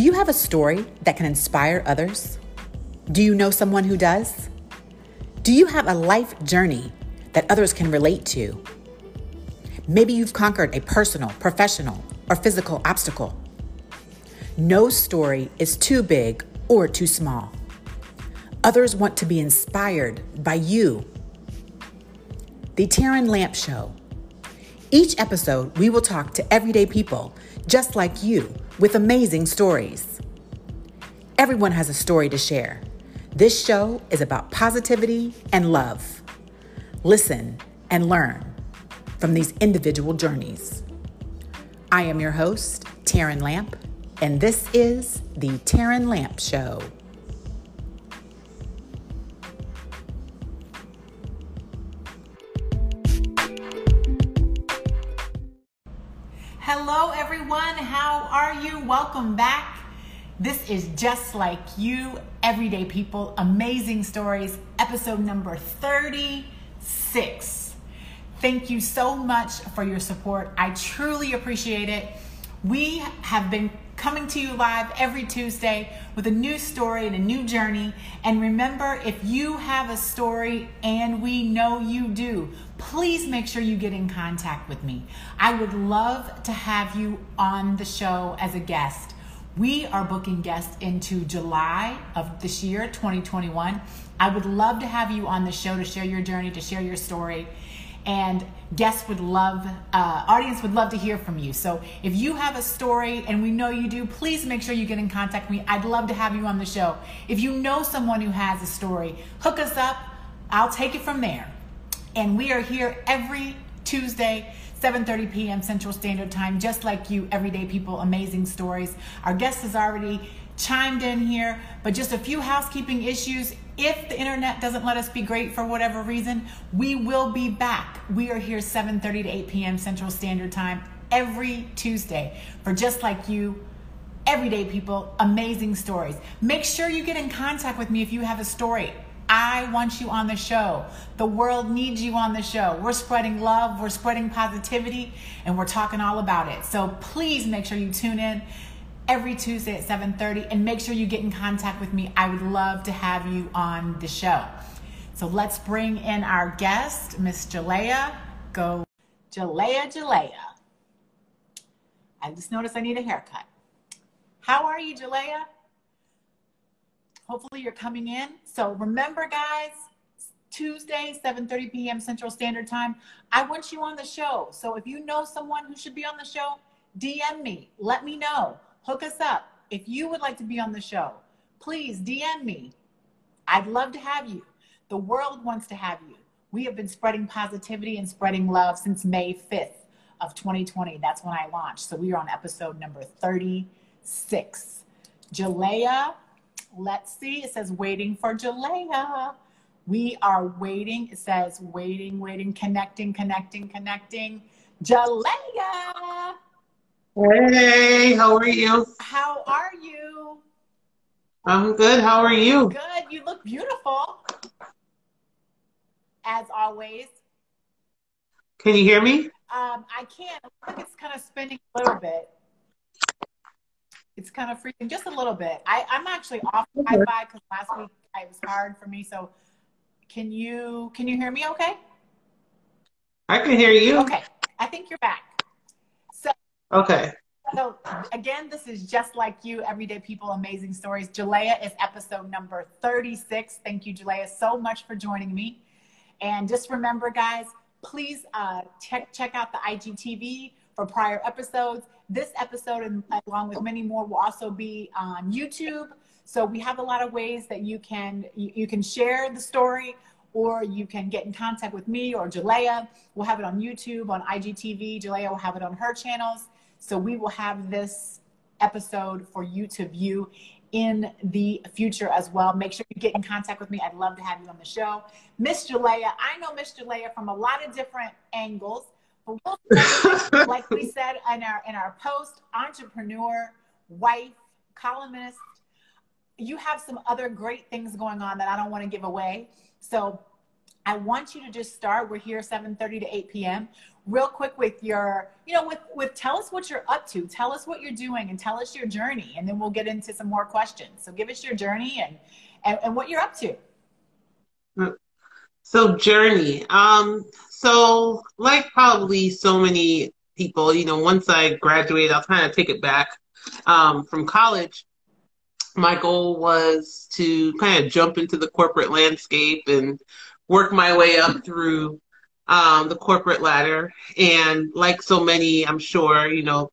Do you have a story that can inspire others? Do you know someone who does? Do you have a life journey that others can relate to? Maybe you've conquered a personal, professional, or physical obstacle. No story is too big or too small. Others want to be inspired by you. The Terran Lamp Show. Each episode, we will talk to everyday people just like you with amazing stories. Everyone has a story to share. This show is about positivity and love. Listen and learn from these individual journeys. I am your host, Terran Lamp, and this is the Terran Lamp Show. Hello, everyone. How are you? Welcome back. This is Just Like You, Everyday People, Amazing Stories, episode number 36. Thank you so much for your support. I truly appreciate it. We have been coming to you live every Tuesday with a new story and a new journey. And remember, if you have a story, and we know you do, please make sure you get in contact with me. I would love to have you on the show as a guest. We are booking guests into July of this year, 2021. I would love to have you on the show to share your journey, to share your story and guests would love uh, audience would love to hear from you. So if you have a story and we know you do please make sure you get in contact with me. I'd love to have you on the show. If you know someone who has a story hook us up. I'll take it from there. And we are here every tuesday 7:30 p.m. Central Standard Time just like you everyday people amazing stories. Our guest has already chimed in here, but just a few housekeeping issues. If the internet doesn't let us be great for whatever reason, we will be back. We are here 7:30 to 8 p.m. Central Standard Time every Tuesday for just like you everyday people, amazing stories. Make sure you get in contact with me if you have a story. I want you on the show. The world needs you on the show. We're spreading love, we're spreading positivity, and we're talking all about it. So please make sure you tune in every Tuesday at 7:30 and make sure you get in contact with me. I would love to have you on the show. So let's bring in our guest, Miss Jilea. Go Jilea Jilea. I just noticed I need a haircut. How are you, Jilea? Hopefully you're coming in. So remember guys, Tuesday, 7:30 p.m. Central Standard Time. I want you on the show. So if you know someone who should be on the show, DM me. Let me know hook us up. If you would like to be on the show, please DM me. I'd love to have you. The world wants to have you. We have been spreading positivity and spreading love since May 5th of 2020. That's when I launched. So we are on episode number 36. Jilea, let's see. It says waiting for Jilea. We are waiting. It says waiting, waiting, connecting, connecting, connecting. Jilea. Hey, how are you? How are you? I'm good. How are you? Good. You look beautiful. As always. Can you hear me? Um, I can. I think it's kind of spinning a little bit. It's kind of freezing just a little bit. I, I'm actually off Wi-Fi because last week it was hard for me. So, can you can you hear me? Okay. I can hear you. Okay. I think you're back. Okay. So again, this is just like you, everyday people, amazing stories. Jilea is episode number 36. Thank you, Jilea, so much for joining me. And just remember, guys, please uh, check check out the IGTV for prior episodes. This episode, and along with many more, will also be on YouTube. So we have a lot of ways that you can you, you can share the story, or you can get in contact with me or Jilea. We'll have it on YouTube, on IGTV. Jilea will have it on her channels. So we will have this episode for you to view in the future as well. Make sure you get in contact with me. I'd love to have you on the show. Miss Jilea, I know Miss Jilea from a lot of different angles. But we'll, like we said in our in our post, entrepreneur, wife, columnist, you have some other great things going on that I don't want to give away. So I want you to just start. We're here 7:30 to 8 p.m. Real quick with your, you know, with with tell us what you're up to. Tell us what you're doing and tell us your journey, and then we'll get into some more questions. So give us your journey and and, and what you're up to. So journey. Um, so like probably so many people, you know, once I graduated, I'll kind of take it back. Um, from college, my goal was to kind of jump into the corporate landscape and work my way up through um, the corporate ladder. And like so many, I'm sure, you know,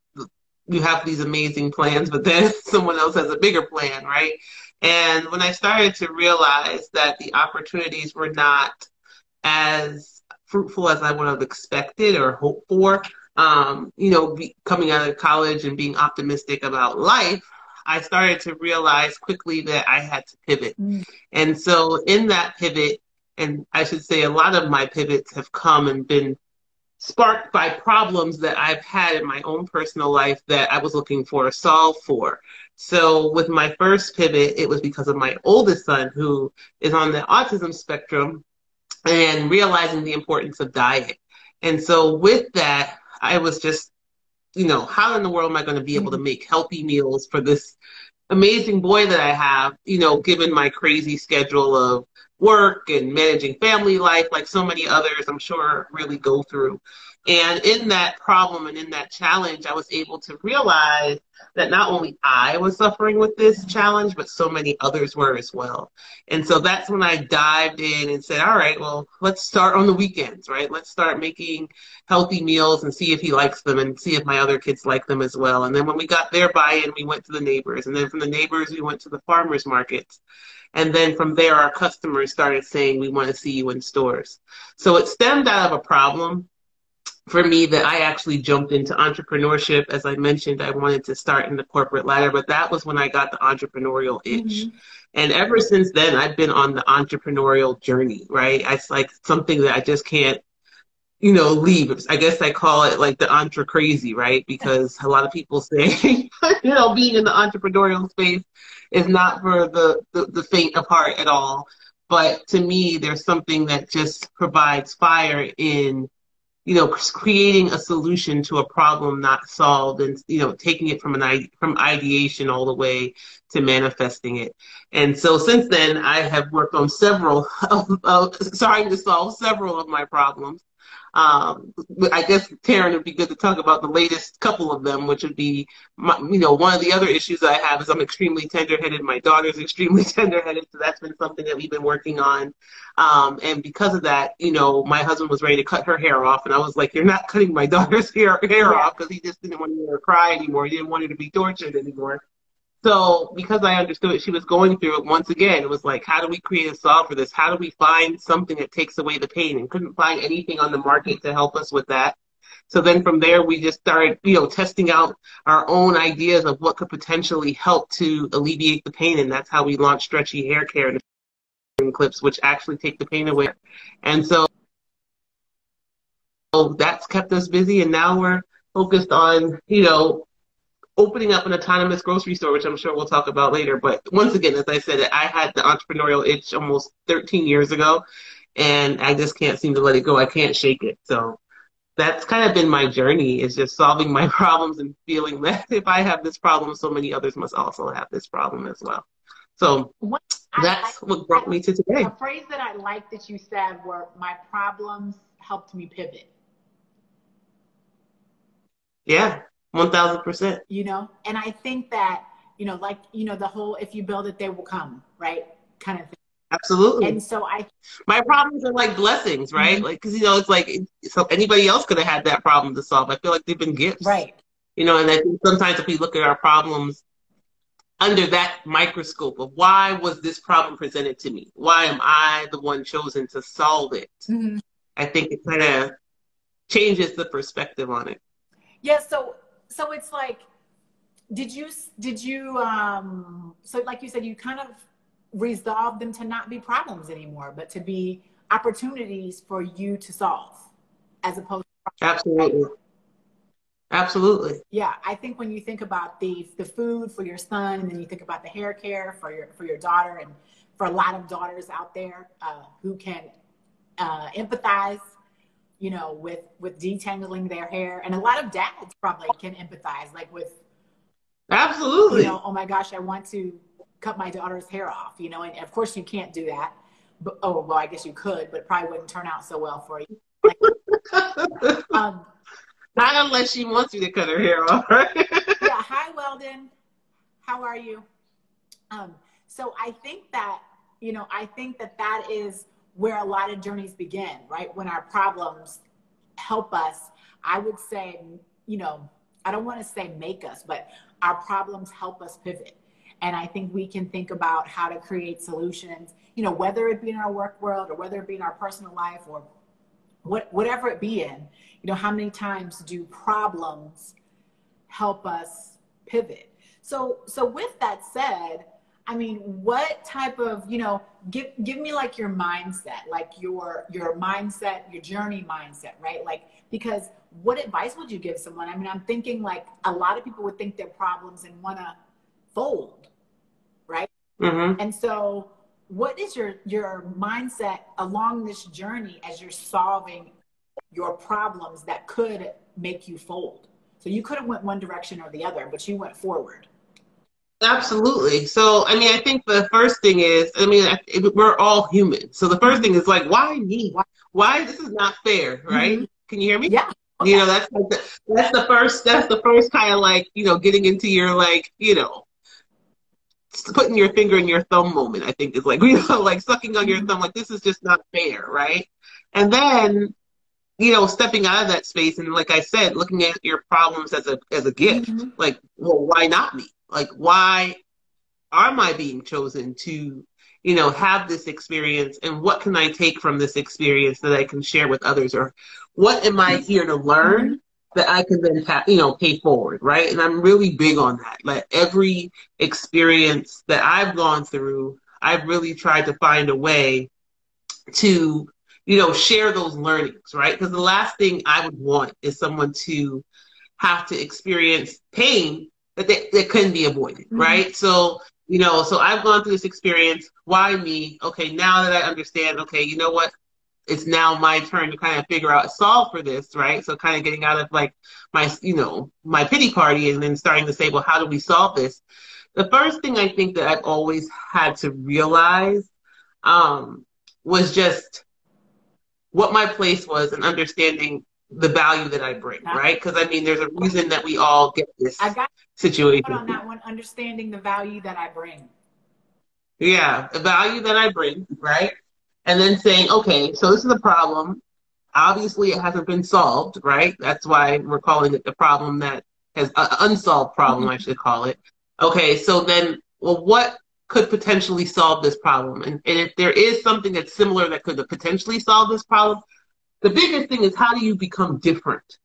you have these amazing plans, but then someone else has a bigger plan, right? And when I started to realize that the opportunities were not as fruitful as I would have expected or hoped for, um, you know, be, coming out of college and being optimistic about life, I started to realize quickly that I had to pivot. Mm. And so in that pivot, and I should say a lot of my pivots have come and been sparked by problems that I've had in my own personal life that I was looking for a solve for. So with my first pivot, it was because of my oldest son who is on the autism spectrum and realizing the importance of diet. And so with that, I was just, you know, how in the world am I going to be able to make healthy meals for this amazing boy that I have, you know, given my crazy schedule of work and managing family life, like so many others, I'm sure really go through. And in that problem and in that challenge, I was able to realize that not only I was suffering with this challenge, but so many others were as well. And so that's when I dived in and said, all right, well, let's start on the weekends, right? Let's start making healthy meals and see if he likes them and see if my other kids like them as well. And then when we got their buy in, we went to the neighbors. And then from the neighbors, we went to the farmers markets. And then from there, our customers started saying, we want to see you in stores. So it stemmed out of a problem for me that I actually jumped into entrepreneurship. As I mentioned, I wanted to start in the corporate ladder, but that was when I got the entrepreneurial itch. Mm-hmm. And ever since then, I've been on the entrepreneurial journey, right? It's like something that I just can't, you know, leave. I guess I call it like the entre crazy, right? Because a lot of people say, you know, being in the entrepreneurial space is not for the, the, the faint of heart at all. But to me, there's something that just provides fire in you know, creating a solution to a problem not solved and, you know, taking it from an, from ideation all the way to manifesting it. And so since then, I have worked on several, of, uh, trying to solve several of my problems. Um, I guess Terran would be good to talk about the latest couple of them, which would be, my, you know, one of the other issues I have is I'm extremely tender-headed. My daughter's extremely tender-headed, so that's been something that we've been working on. Um, and because of that, you know, my husband was ready to cut her hair off, and I was like, "You're not cutting my daughter's hair hair yeah. off," because he just didn't want her to cry anymore. He didn't want her to be tortured anymore. So because I understood what she was going through, it once again, it was like, how do we create a solve for this? How do we find something that takes away the pain? And couldn't find anything on the market to help us with that. So then from there, we just started, you know, testing out our own ideas of what could potentially help to alleviate the pain. And that's how we launched Stretchy Hair Care and clips, which actually take the pain away. And so that's kept us busy. And now we're focused on, you know, opening up an autonomous grocery store, which I'm sure we'll talk about later. But once again, as I said, I had the entrepreneurial itch almost 13 years ago, and I just can't seem to let it go. I can't shake it. So that's kind of been my journey is just solving my problems and feeling that if I have this problem, so many others must also have this problem as well. So that's I, what brought me to today. A phrase that I like that you said were my problems helped me pivot. Yeah, one thousand percent. You know, and I think that you know, like you know, the whole "if you build it, they will come," right? Kind of thing. Absolutely. And so I, my problems are like blessings, right? Mm-hmm. Like, cause you know, it's like, so anybody else could have had that problem to solve. I feel like they've been gifts. Right. You know, and I think sometimes if we look at our problems under that microscope of why was this problem presented to me? Why am I the one chosen to solve it? Mm-hmm. I think it kind of changes the perspective on it. Yeah. So so it's like did you did you um so like you said you kind of resolved them to not be problems anymore but to be opportunities for you to solve as opposed to absolutely. Absolutely. Yeah i think when you think about the the food for your son and then you think about the hair care for your for your daughter and for a lot of daughters out there uh, who can uh, empathize, you know, with with detangling their hair, and a lot of dads probably can empathize, like with absolutely, you know, oh my gosh, I want to cut my daughter's hair off, you know, and of course you can't do that. But, oh well, I guess you could, but it probably wouldn't turn out so well for you. Like, um, Not unless she wants you to cut her hair off, right? yeah. Hi, Weldon. How are you? Um, so I think that you know, I think that that is where a lot of journeys begin, right? When our problems help us, I would say, you know, I don't want to say make us, but our problems help us pivot. And I think we can think about how to create solutions, you know, whether it be in our work world or whether it be in our personal life or what, whatever it be in, you know, how many times do problems help us pivot? So, so with that said, I mean, what type of, you know, give give me like your mindset, like your your mindset, your journey mindset, right? Like because what advice would you give someone? I mean, I'm thinking like a lot of people would think their problems and want to fold, right? Mm-hmm. And so, what is your your mindset along this journey as you're solving your problems that could make you fold? So you could have went one direction or the other, but you went forward. Absolutely. So, I mean, I think the first thing is, I mean, we're all human. So the first thing is like, why me? Why, why this is not fair, right? Mm-hmm. Can you hear me? Yeah. You know, that's like the, that's the first, that's the first kind of like, you know, getting into your like, you know, putting your finger in your thumb moment, I think is like, you know, like sucking on your mm-hmm. thumb, like this is just not fair, right? And then, you know, stepping out of that space and like I said, looking at your problems as a as a gift. Mm-hmm. Like, well, why not me? Like, why am I being chosen to, you know, have this experience? And what can I take from this experience that I can share with others? Or what am I here to learn mm-hmm. that I can then, you know, pay forward, right? And I'm really big on that. Like every experience that I've gone through, I've really tried to find a way to, you know, share those learnings, right? Because the last thing I would want is someone to have to experience pain that, they, that couldn't be avoided, mm-hmm. right? So, you know, so I've gone through this experience. Why me? Okay, now that I understand, okay, you know what? It's now my turn to kind of figure out solve for this, right? So kind of getting out of like my, you know, my pity party and then starting to say, well, how do we solve this? The first thing I think that I've always had to realize um, was just what my place was and understanding the value that I bring, right? Because I mean, there's a reason that we all get this I got situation. On that one, understanding the value that I bring. Yeah, the value that I bring, right? And then saying, okay, so this is a problem. Obviously, it hasn't been solved, right? That's why we're calling it the problem that has uh, unsolved problem, mm-hmm. I should call it. Okay, so then, well, what could potentially solve this problem? And, and if there is something that's similar that could potentially solve this problem, the biggest thing is how do you become different?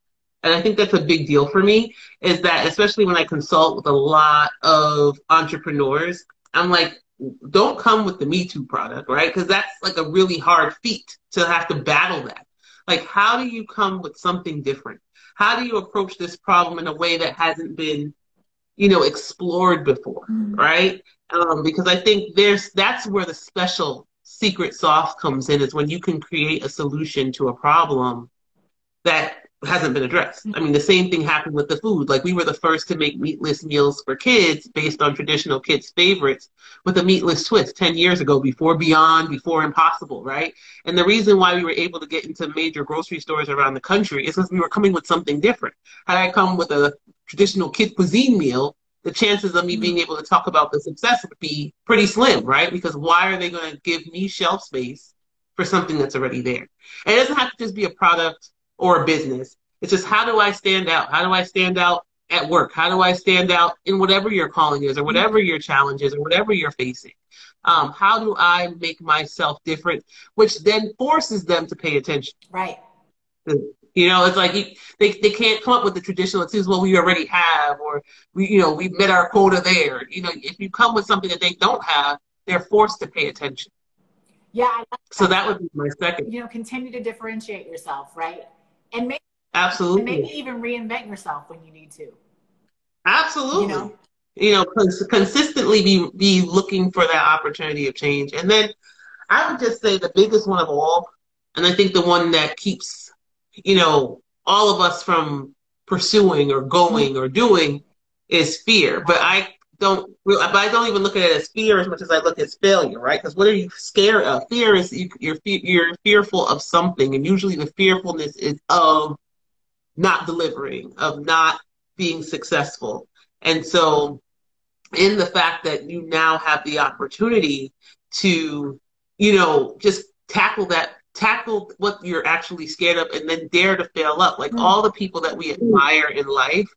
And I think that's a big deal for me is that, especially when I consult with a lot of entrepreneurs, I'm like, don't come with the Me Too product, right? Because that's like a really hard feat to have to battle that. Like, how do you come with something different? How do you approach this problem in a way that hasn't been, you know, explored before, mm-hmm. right? Um, because I think there's that's where the special secret sauce comes in is when you can create a solution to a problem that hasn't been addressed. I mean, the same thing happened with the food. Like we were the first to make meatless meals for kids based on traditional kids' favorites with a meatless twist 10 years ago before Beyond, before Impossible, right? And the reason why we were able to get into major grocery stores around the country is because we were coming with something different. Had I come with a traditional kid cuisine meal, the chances of me being able to talk about the success would be pretty slim, right? Because why are they going to give me shelf space for something that's already there? And it doesn't have to just be a product or a business. It's just how do I stand out? How do I stand out at work? How do I stand out in whatever your calling is or whatever your challenge is or whatever you're facing? Um, how do I make myself different? Which then forces them to pay attention. Right. You know, it's like you, they they can't come up with the traditional excuses. Well, we already have, or we you know we met our quota there. You know, if you come with something that they don't have, they're forced to pay attention. Yeah. So that would be my second. You know, continue to differentiate yourself, right? And maybe absolutely, and maybe even reinvent yourself when you need to. Absolutely. You know, you know, cons- consistently be be looking for that opportunity of change, and then I would just say the biggest one of all And I think the one that keeps, you know, all of us from pursuing or going or doing is fear. But I don't, but I don't even look at it as fear as much as I look at failure, right? Because what are you scared of? Fear is you, you're you're fearful of something, and usually the fearfulness is of not delivering, of not being successful. And so, in the fact that you now have the opportunity to, you know, just tackle that tackle what you're actually scared of and then dare to fail up. Like mm. all the people that we admire in life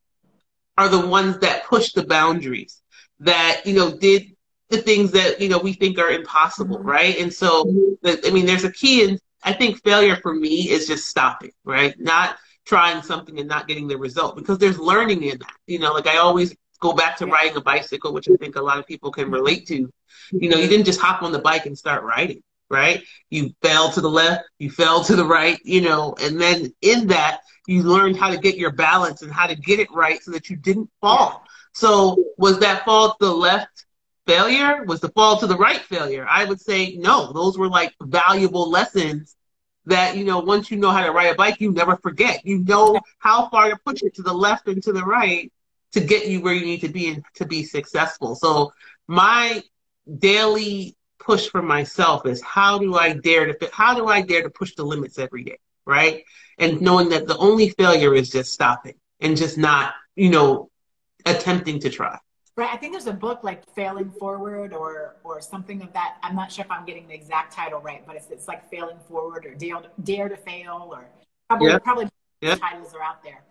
are the ones that push the boundaries, that, you know, did the things that, you know, we think are impossible, mm-hmm. right? And so, I mean, there's a key in, I think failure for me is just stopping, right? Not trying something and not getting the result because there's learning in that. You know, like I always go back to riding a bicycle, which I think a lot of people can relate to. You know, you didn't just hop on the bike and start riding right? You fell to the left, you fell to the right, you know, and then in that, you learned how to get your balance and how to get it right so that you didn't fall. So, was that fall to the left failure? Was the fall to the right failure? I would say no. Those were like valuable lessons that, you know, once you know how to ride a bike, you never forget. You know how far to push it to the left and to the right to get you where you need to be and to be successful. So, my daily push for myself is how do I dare to how do I dare to push the limits every day, right? And knowing that the only failure is just stopping and just not, you know, attempting to try. Right. I think there's a book like Failing Forward or or something of that. I'm not sure if I'm getting the exact title right, but it's it's like Failing Forward or Dare to, Dare to Fail or probably yep. probably yep. titles are out there.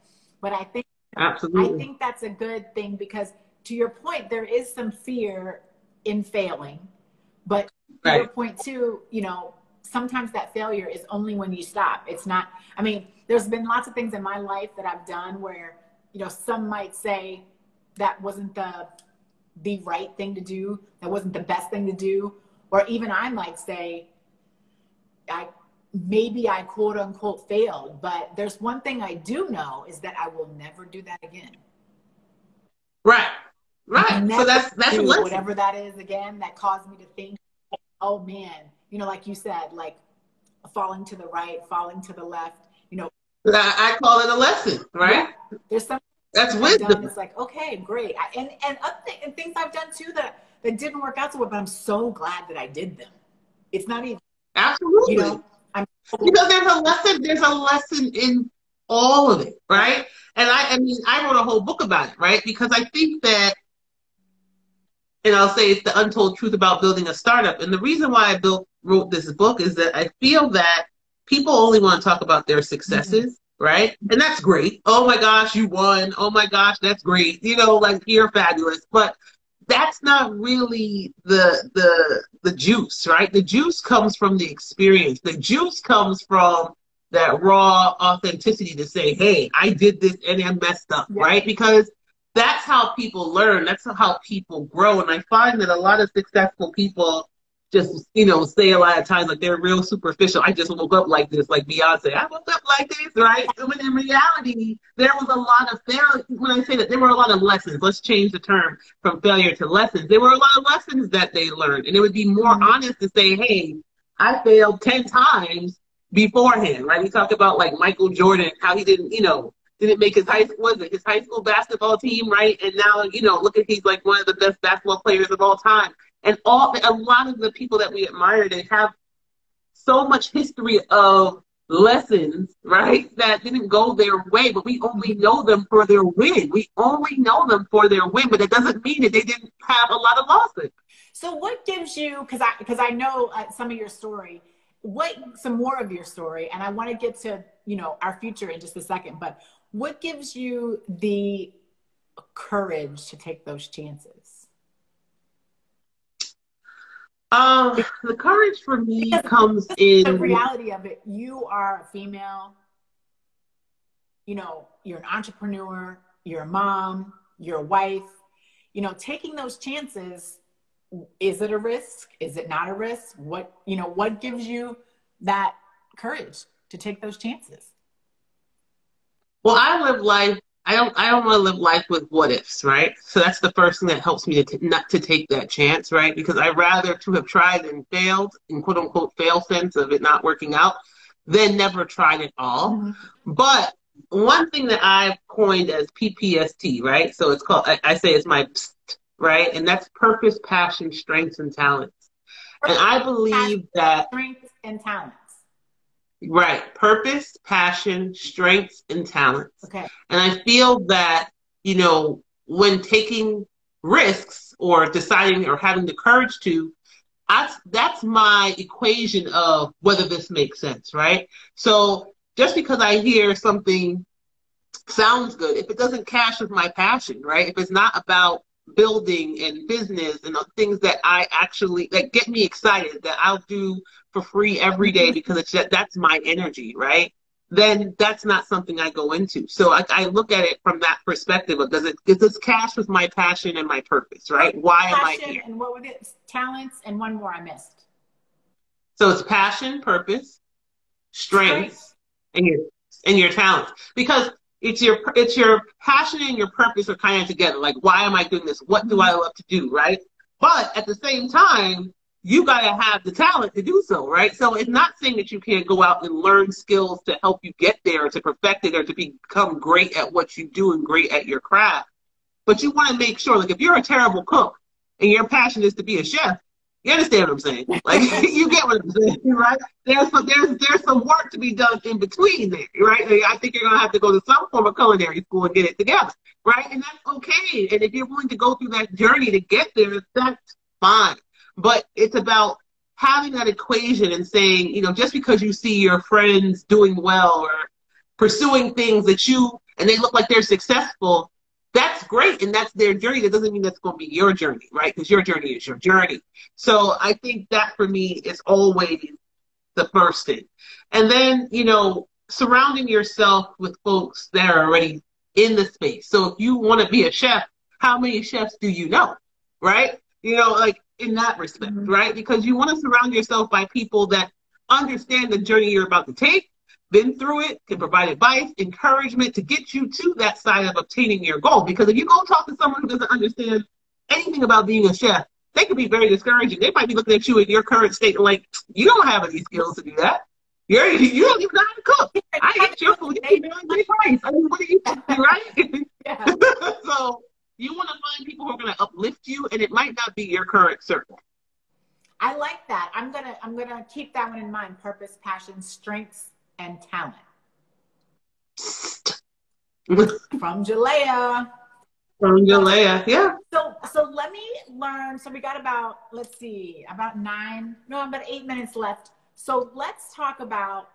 But I think Absolutely. I think that's a good thing because to your point, there is some fear in failing but right. your point too, you know, sometimes that failure is only when you stop. It's not, I mean, there's been lots of things in my life that I've done where, you know, some might say that wasn't the the right thing to do, that wasn't the best thing to do, or even I might say, I maybe I quote unquote failed, but there's one thing I do know is that I will never do that again. Right. Right. So that's that's whatever that is again that caused me to think, oh man, you know, like you said, like falling to the right, falling to the left, you know. I, call it a lesson, right? Yeah. There's some that's wisdom. It's like okay, great, I, and and other th- and things I've done too that that didn't work out so well, but I'm so glad that I did them. It's not even absolutely. You know, I'm because there's a lesson. There's a lesson in all of it, right? And I, I mean, I wrote a whole book about it, right? Because I think that and I'll say it's the untold truth about building a startup. And the reason why I built wrote this book is that I feel that people only want to talk about their successes, mm-hmm. right? And that's great. Oh my gosh, you won. Oh my gosh, that's great. You know, like you're fabulous. But that's not really the the the juice, right? The juice comes from the experience. The juice comes from that raw authenticity to say, hey, I did this and I messed up, yeah. right? Because that's how people learn. That's how people grow. And I find that a lot of successful people just, you know, say a lot of times like they're real superficial. I just woke up like this, like Beyonce. I woke up like this, right? When in reality, there was a lot of failure. When I say that, there were a lot of lessons. Let's change the term from failure to lessons. There were a lot of lessons that they learned. And it would be more mm-hmm. honest to say, hey, I failed 10 times beforehand, right? We talk about like Michael Jordan, how he didn't, you know, didn't make his high was it his high school basketball team, right? And now you know, look at he's like one of the best basketball players of all time. And all a lot of the people that we admire, they have so much history of lessons, right? That didn't go their way, but we only know them for their win. We only know them for their win, but it doesn't mean that they didn't have a lot of losses. So, what gives you? Because I because I know uh, some of your story. What some more of your story, and I want to get to you know our future in just a second. But what gives you the courage to take those chances? Um, the courage for me because comes in the reality of it. You are a female. You know, you're an entrepreneur. You're a mom. You're a wife. You know, taking those chances. Is it a risk? Is it not a risk? What you know? What gives you that courage to take those chances? Well, I live life. I don't. I don't want to live life with what ifs, right? So that's the first thing that helps me to t- not to take that chance, right? Because I'd rather to have tried and failed, in quote unquote fail sense of it not working out, than never tried at all. Mm-hmm. But one thing that I've coined as PPST, right? So it's called, I, I say it's my pst, right? And that's purpose, passion, strengths, and talents. Purpose, and I believe passion, that strengths and talents. Right. Purpose, passion, strengths, and talents. Okay. And I feel that, you know, when taking risks or deciding or having the courage to, that's that's my equation of whether this makes sense, right? So just because I hear something sounds good, if it doesn't cash with my passion, right? If it's not about building and business and things that I actually that get me excited that I'll do for free every day because it's just, that's my energy, right? Then that's not something I go into. So I, I look at it from that perspective of does it does this cash with my passion and my purpose, right? Why passion am I here? And what were the Talents and one more I missed. So it's passion, purpose, strength, strength. and your and your talents. Because it's your it's your passion and your purpose are kind of together. Like, why am I doing this? What do I love to do? Right. But at the same time, you got to have the talent to do so, right? So it's not saying that you can't go out and learn skills to help you get there, to perfect it, or to become great at what you do and great at your craft. But you want to make sure, like, if you're a terrible cook and your passion is to be a chef, you understand what I'm saying? Like you get what I'm saying, right? There's some, there's there's some work to be done in between there, right? I think you're gonna have to go to some form of culinary school and get it together, right? And that's okay. And if you're willing to go through that journey to get there, that's fine. But it's about having that equation and saying, you know, just because you see your friends doing well or pursuing things that you and they look like they're successful, that's great and that's their journey. That doesn't mean that's going to be your journey, right? Because your journey is your journey. So I think that for me is always the first thing. And then, you know, surrounding yourself with folks that are already in the space. So if you want to be a chef, how many chefs do you know, right? You know, like in that respect, mm-hmm. right? Because you want to surround yourself by people that understand the journey you're about to take been through it, can provide advice, encouragement to get you to that side of obtaining your goal. Because if you go talk to someone who doesn't understand anything about being a chef, they could be very discouraging. They might be looking at you in your current state like, you don't have any skills to do that. You're, you don't even know how to cook. I ate your food. You made rice. I mean, what are you right? Yeah. so you want to find people who are going to uplift you, and it might not be your current circle. I like that. I'm gonna I'm gonna keep that one in mind. Purpose, passion, strengths, and talent. From Jilea. From Jilea, yeah. So so let me learn. So we got about let's see, about nine, no, about eight minutes left. So let's talk about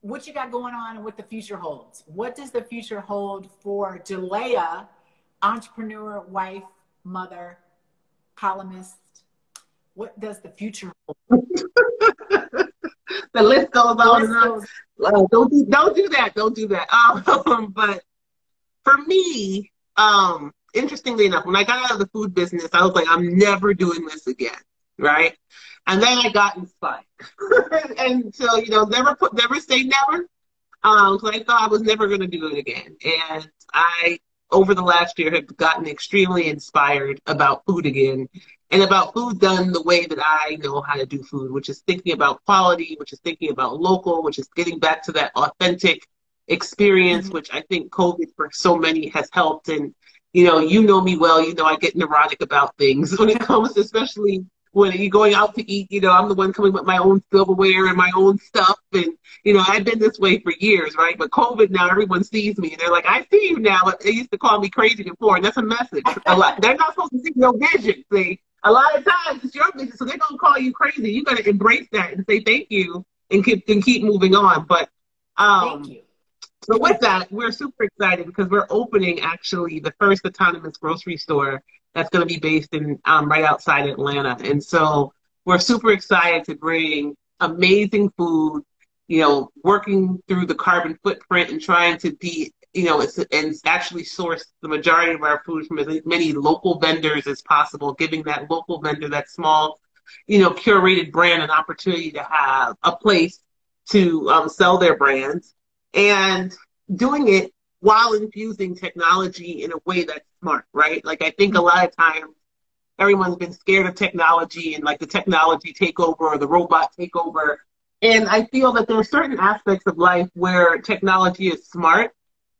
what you got going on and what the future holds. What does the future hold for Jilea, entrepreneur, wife, mother, columnist? What does the future hold? the list goes on and on. Uh, don't do, don't do that. Don't do that. Um, but for me, um, interestingly enough, when I got out of the food business, I was like, I'm never doing this again, right? And then I got inspired, and so you know, never put, never say never. Um, because I thought I was never going to do it again, and I over the last year have gotten extremely inspired about food again and about food done the way that I know how to do food, which is thinking about quality, which is thinking about local, which is getting back to that authentic experience, mm-hmm. which I think COVID for so many has helped. And, you know, you know me well, you know, I get neurotic about things when it comes, especially when you're going out to eat, you know, I'm the one coming with my own silverware and my own stuff. And, you know, I've been this way for years, right? But COVID now, everyone sees me and they're like, I see you now. They used to call me crazy before, and that's a message. A lot. They're not supposed to see your vision, see? A lot of times it's your business, so they're going to call you crazy. You got to embrace that and say thank you and keep, and keep moving on. But, um, thank you. So with that, we're super excited because we're opening actually the first autonomous grocery store that's going to be based in um, right outside Atlanta. And so we're super excited to bring amazing food, you know, working through the carbon footprint and trying to be, you know, it's, and actually source the majority of our food from as many local vendors as possible, giving that local vendor, that small, you know, curated brand an opportunity to have a place to um, sell their brands and doing it while infusing technology in a way that's smart, right? Like I think a lot of times everyone's been scared of technology and like the technology takeover or the robot takeover. And I feel that there are certain aspects of life where technology is smart,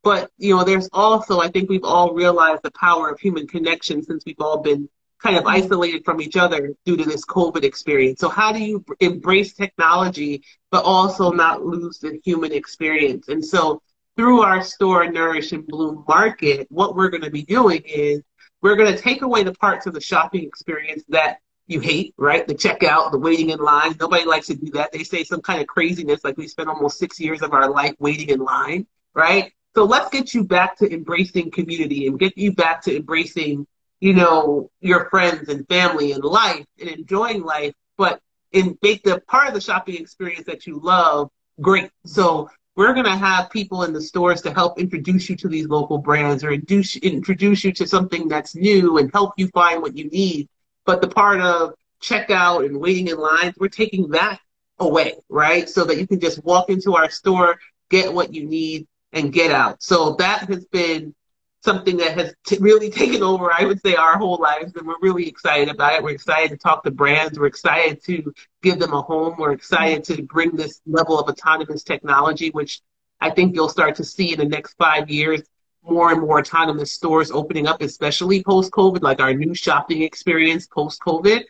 but you know, there's also I think we've all realized the power of human connection since we've all been kind of isolated from each other due to this COVID experience. So how do you embrace technology but also not lose the human experience? And so through our store Nourish and Bloom Market, what we're going to be doing is we're going to take away the parts of the shopping experience that you hate, right? The checkout, the waiting in line. Nobody likes to do that. They say some kind of craziness, like we spent almost six years of our life waiting in line, right? So let's get you back to embracing community and get you back to embracing, you know, your friends and family and life and enjoying life, but in make the part of the shopping experience that you love great. So we're going to have people in the stores to help introduce you to these local brands or introduce, introduce you to something that's new and help you find what you need. But the part of checkout and waiting in lines, we're taking that away, right? So that you can just walk into our store, get what you need, and get out. So that has been something that has t- really taken over, I would say, our whole lives. And we're really excited about it. We're excited to talk to brands. We're excited to give them a home. We're excited to bring this level of autonomous technology, which I think you'll start to see in the next five years more and more autonomous stores opening up, especially post COVID, like our new shopping experience post COVID.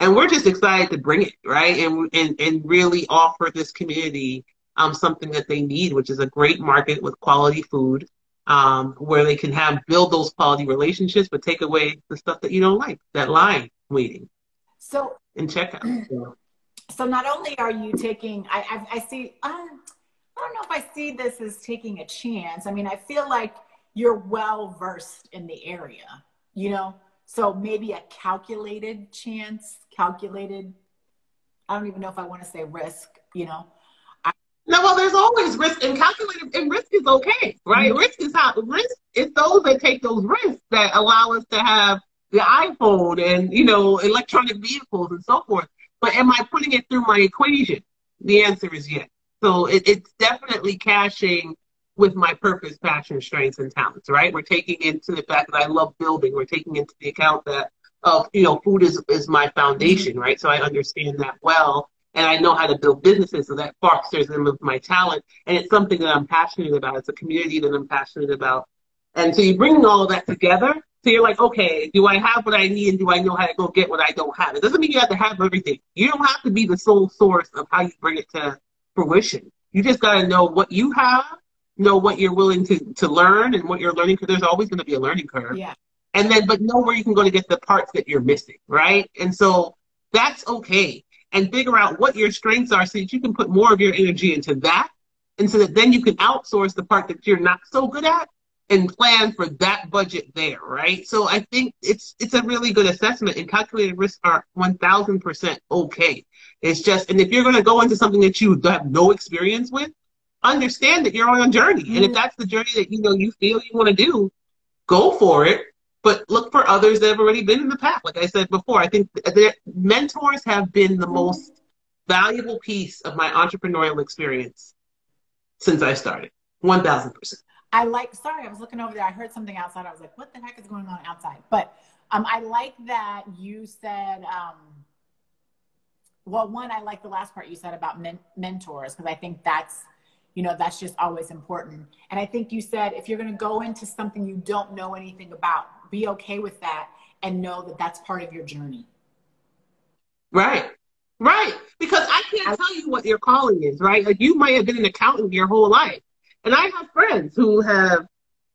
And we're just excited to bring it, right? And, and, and really offer this community um, something that they need, which is a great market with quality food um, where they can have build those quality relationships, but take away the stuff that you don't like, that line waiting. So and checkout. So, so not only are you taking, I, I, I see, um, I don't know if I see this as taking a chance. I mean, I feel like you're well versed in the area, you know? So maybe a calculated chance, calculated, I don't even know if I want to say risk, you know? No, well, there's always risk, and calculated and risk is okay, right? Mm-hmm. Risk is how risk is those that take those risks that allow us to have the iPhone and you know electronic vehicles and so forth. But am I putting it through my equation? The answer is yes. So it, it's definitely cashing with my purpose, passion, strengths, and talents. Right? We're taking into the fact that I love building. We're taking into the account that of you know food is is my foundation, right? So I understand that well and I know how to build businesses, so that fosters them with my talent. And it's something that I'm passionate about. It's a community that I'm passionate about. And so you bring all of that together. So you're like, okay, do I have what I need and do I know how to go get what I don't have? It doesn't mean you have to have everything. You don't have to be the sole source of how you bring it to fruition. You just got to know what you have, know what you're willing to, to learn and what you're learning because there's always going to be a learning curve. Yeah. And then, but know where you can go to get the parts that you're missing, right? And so that's okay and figure out what your strengths are so that you can put more of your energy into that. And so that then you can outsource the part that you're not so good at and plan for that budget there, right? So I think it's it's a really good assessment and calculated risks are 1000% okay. It's just, and if you're going to go into something that you have no experience with, understand that you're on a journey. Mm-hmm. And if mm-hmm. that's the journey that you know you feel you want to do, go for it but look for others that have already been in the path. Like I said before, I think mentors have been the most valuable piece of my entrepreneurial experience since I started. 1000%. I like, sorry, I was looking over there. I heard something outside. I was like, what the heck is going on outside? But um, I like that you said, um, well, one, I like the last part you said about men- mentors because I think that's you know that's just always important and i think you said if you're going to go into something you don't know anything about be okay with that and know that that's part of your journey. Right. Right. Because I can't tell you what your calling is, right? Like you might have been an accountant your whole life. And I have friends who have,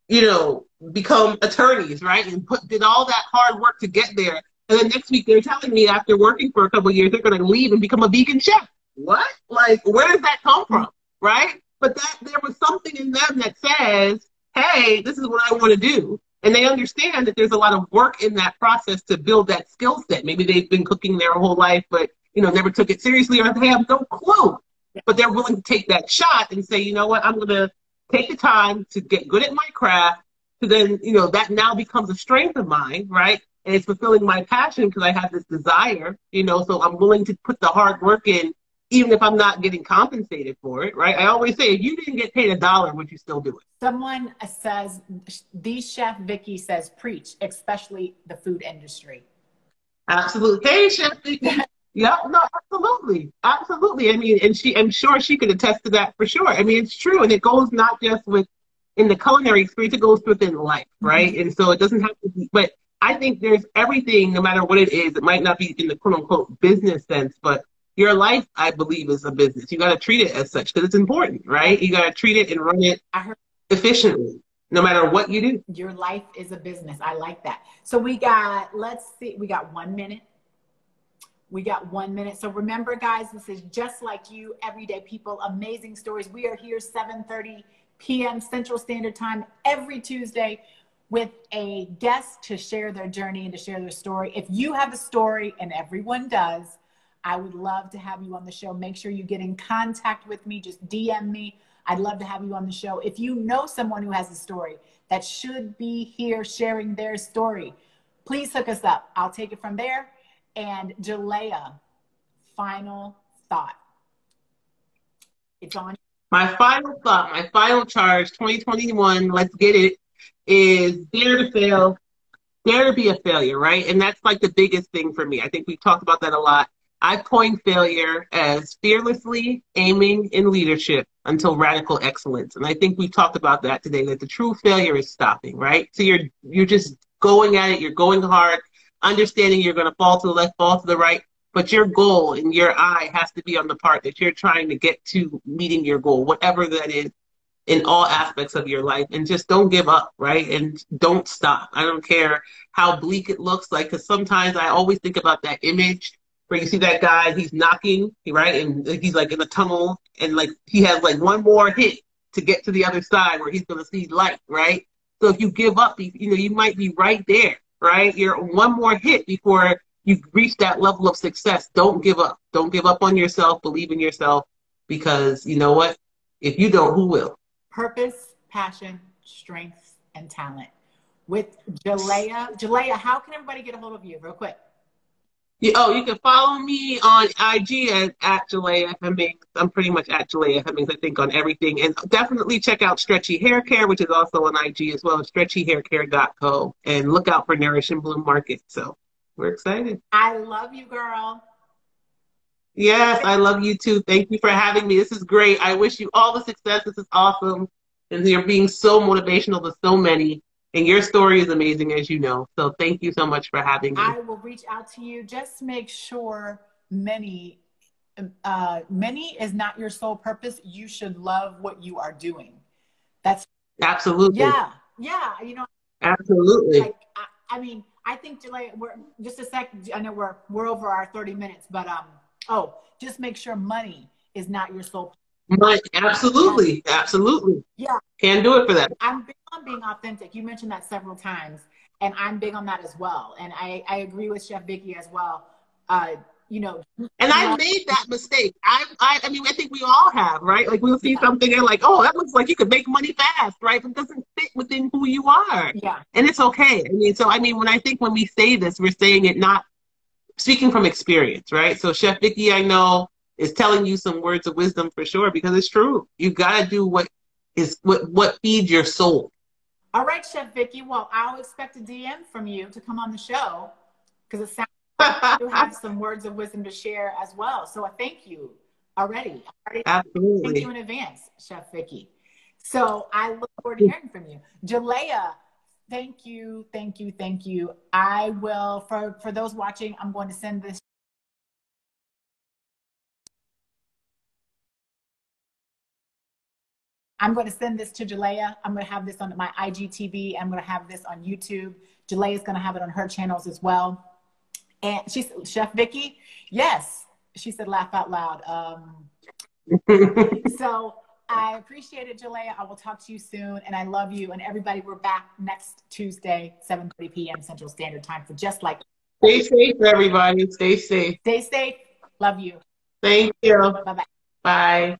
you know, become attorneys, right? And put did all that hard work to get there. And then next week they're telling me after working for a couple years they're gonna leave and become a vegan chef. What? Like where does that come from? Right? But that there was something in them that says, Hey, this is what I want to do. And they understand that there's a lot of work in that process to build that skill set. Maybe they've been cooking their whole life, but you know, never took it seriously or they have no clue. But they're willing to take that shot and say, you know what, I'm gonna take the time to get good at my craft. To then, you know, that now becomes a strength of mine, right? And it's fulfilling my passion because I have this desire, you know, so I'm willing to put the hard work in even if I'm not getting compensated for it, right? I always say, if you didn't get paid a dollar, would you still do it? Someone says, the chef Vicky says, preach, especially the food industry. Absolutely. Hey, Chef Vicky. Yeah, no, absolutely, absolutely. I mean, and she, I'm sure she could attest to that for sure. I mean, it's true, and it goes not just with in the culinary experience; it goes within life, right? Mm-hmm. And so it doesn't have to be. But I think there's everything, no matter what it is. It might not be in the quote unquote business sense, but your life, I believe, is a business. You got to treat it as such because it's important, right? You got to treat it and run it efficiently no matter what you do. Your life is a business. I like that. So we got, let's see, we got one minute. We got one minute. So remember, guys, this is just like you, everyday people, amazing stories. We are here 7:30 p.m. Central Standard Time every Tuesday with a guest to share their journey and to share their story. If you have a story, and everyone does, I would love to have you on the show. Make sure you get in contact with me. Just DM me I'd love to have you on the show. If you know someone who has a story that should be here sharing their story, please hook us up. I'll take it from there. And Jilea, final thought. It's on. My final thought, my final charge, 2021, let's get it, is dare to fail, dare to be a failure, right? And that's like the biggest thing for me. I think we've talked about that a lot. I coined failure as fearlessly aiming in leadership until radical excellence. And I think we've talked about that today, that the true failure is stopping, right? So you're you're just going at it, you're going hard, understanding you're gonna fall to the left, fall to the right, but your goal and your eye has to be on the part that you're trying to get to meeting your goal, whatever that is in all aspects of your life and just don't give up right and don't stop i don't care how bleak it looks like because sometimes i always think about that image where you see that guy, he's knocking, right? And he's like in a tunnel and like he has like one more hit to get to the other side where he's to see light, right? So if you give up, you know, you might be right there, right? You're one more hit before you reach that level of success. Don't give up. Don't give up on yourself. Believe in yourself because you know what? If you don't, who will? Purpose, passion, strength, and talent. With Jilea, Jilea, how can everybody get a hold of you, real quick? You, oh, you can follow me on IG at, at Jilea Hemmings. I'm pretty much at Jilea Hemmings, I think, on everything. And definitely check out Stretchy Hair Care, which is also on IG as well, as stretchyhaircare.co. And look out for Nourish and Bloom Market. So we're excited. I love you, girl. Yes, I love you too. Thank you for having me. This is great. I wish you all the success. This is awesome. And you're being so motivational to so many. And your story is amazing, as you know. So thank you so much for having me. I will reach out to you. Just make sure many, uh, many is not your sole purpose. You should love what you are doing. That's absolutely. Yeah, yeah. You know, absolutely. Like, I, I mean, I think like we're just a sec. I know we're we're over our thirty minutes, but um, oh, just make sure money is not your sole. Money, absolutely, absolutely. Yeah, can do it for that. I'm on being authentic. You mentioned that several times, and I'm big on that as well. And I, I agree with Chef Vicky as well. Uh, you know, and I made that mistake. I, I, I mean, I think we all have, right? Like we'll see yeah. something and like, oh, that looks like you could make money fast, right? But it doesn't fit within who you are. Yeah, and it's okay. I mean, so I mean, when I think when we say this, we're saying it not speaking from experience, right? So Chef Vicky, I know is telling you some words of wisdom for sure because it's true. You got to do what is what what feeds your soul all right, Chef Vicky. Well, I'll expect a DM from you to come on the show because it sounds like you have some words of wisdom to share as well. So I thank you already. already Absolutely. Thank you in advance, Chef Vicky. So I look forward to hearing from you. Jilea, thank you, thank you, thank you. I will, for, for those watching, I'm going to send this I'm going to send this to Jilea. I'm going to have this on my IGTV. I'm going to have this on YouTube. Jilea is going to have it on her channels as well. And she said, Chef Vicky, yes. She said, laugh out loud. Um, so I appreciate it, Jilea. I will talk to you soon. And I love you. And everybody, we're back next Tuesday, 7.30 p.m. Central Standard Time for Just Like. Stay safe, everybody. Stay safe. Stay safe. Love you. Thank you. Bye-bye. Bye.